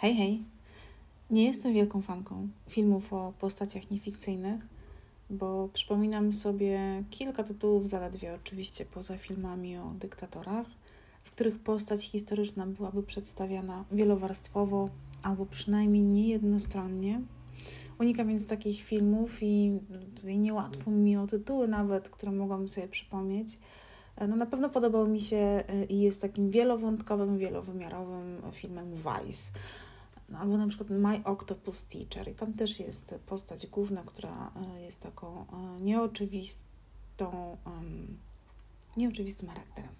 Hej, hej. Nie jestem wielką fanką filmów o postaciach niefikcyjnych, bo przypominam sobie kilka tytułów, zaledwie oczywiście poza filmami o dyktatorach, w których postać historyczna byłaby przedstawiana wielowarstwowo albo przynajmniej niejednostronnie. Unikam więc takich filmów i niełatwo mi o tytuły nawet, które mogłam sobie przypomnieć. No na pewno podobał mi się i jest takim wielowątkowym, wielowymiarowym filmem Vice albo na przykład My Octopus Teacher i tam też jest postać główna, która e, jest taką e, nieoczywistą, nieoczywistym charakterem.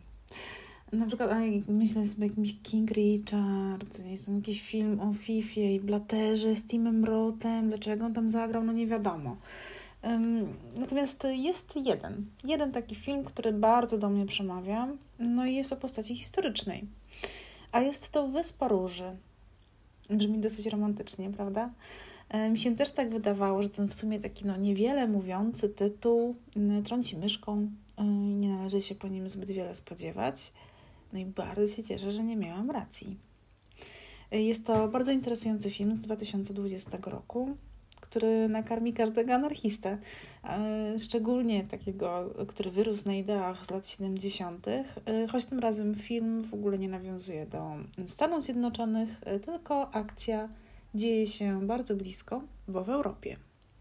Na przykład myślę sobie jakimś King Richard, jest jakiś film o Fifie i Blaterze z Timem Rothem, dlaczego on tam zagrał, no nie wiadomo. Natomiast jest jeden, jeden taki film, który bardzo do mnie przemawia, no i jest o postaci historycznej. A jest to Wyspa Róży Brzmi dosyć romantycznie, prawda? E, mi się też tak wydawało, że ten w sumie taki no, niewiele mówiący tytuł trąci myszką i nie należy się po nim zbyt wiele spodziewać. No i bardzo się cieszę, że nie miałam racji. E, jest to bardzo interesujący film z 2020 roku, który nakarmi każdego anarchistę, e, szczególnie takiego, który wyrósł na ideach z lat 70., choć tym razem film w ogóle nie nawiązuje do Stanów Zjednoczonych, e, tylko akcja dzieje się bardzo blisko, bo w Europie.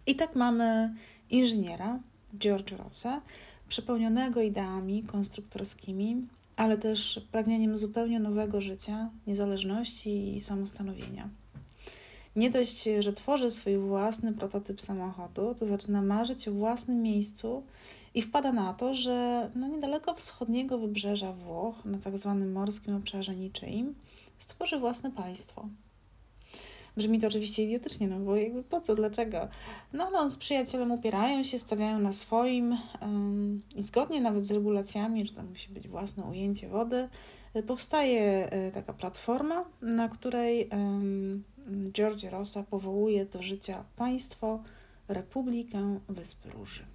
I tak mamy inżyniera George Rossa, przepełnionego ideami konstruktorskimi, ale też pragnieniem zupełnie nowego życia, niezależności i samostanowienia. Nie dość, że tworzy swój własny prototyp samochodu, to zaczyna marzyć o własnym miejscu i wpada na to, że no niedaleko wschodniego wybrzeża Włoch, na tak zwanym morskim obszarze niczyim, stworzy własne państwo. Brzmi to oczywiście idiotycznie, no bo jakby po co, dlaczego? No ale on z przyjacielem upierają się, stawiają na swoim um, i zgodnie nawet z regulacjami, że to musi być własne ujęcie wody, powstaje y, taka platforma, na której um, George Rossa powołuje do życia państwo, Republikę Wyspy Róży.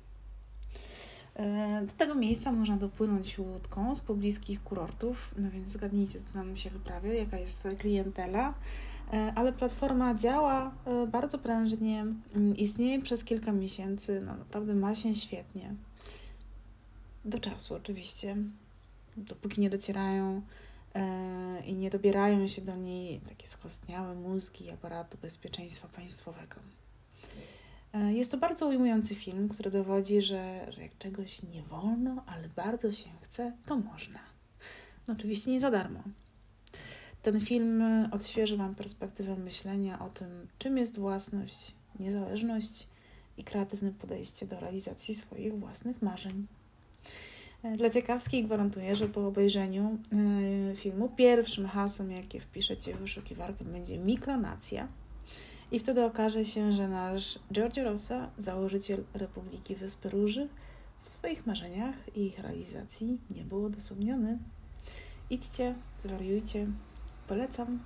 E, do tego miejsca można dopłynąć łódką z pobliskich kurortów, no więc zgadnijcie, co tam się wyprawia, jaka jest klientela. E, ale platforma działa e, bardzo prężnie, mm, istnieje przez kilka miesięcy, no naprawdę ma się świetnie. Do czasu oczywiście, dopóki nie docierają E, i nie dobierają się do niej takie skostniałe mózgi aparatu bezpieczeństwa państwowego. Jest to bardzo ujmujący film, który dowodzi, że, że jak czegoś nie wolno, ale bardzo się chce, to można. No, oczywiście nie za darmo. Ten film odświeży Wam perspektywę myślenia o tym, czym jest własność, niezależność i kreatywne podejście do realizacji swoich własnych marzeń. Dla ciekawskiej gwarantuję, że po obejrzeniu e, filmu pierwszym hasłem, jakie wpiszecie w wyszukiwarkę, będzie mikronacja. I wtedy okaże się, że nasz George Rossa, założyciel Republiki Wyspy Róży, w swoich marzeniach i ich realizacji nie był odosobniony. Idźcie, zwariujcie. Polecam.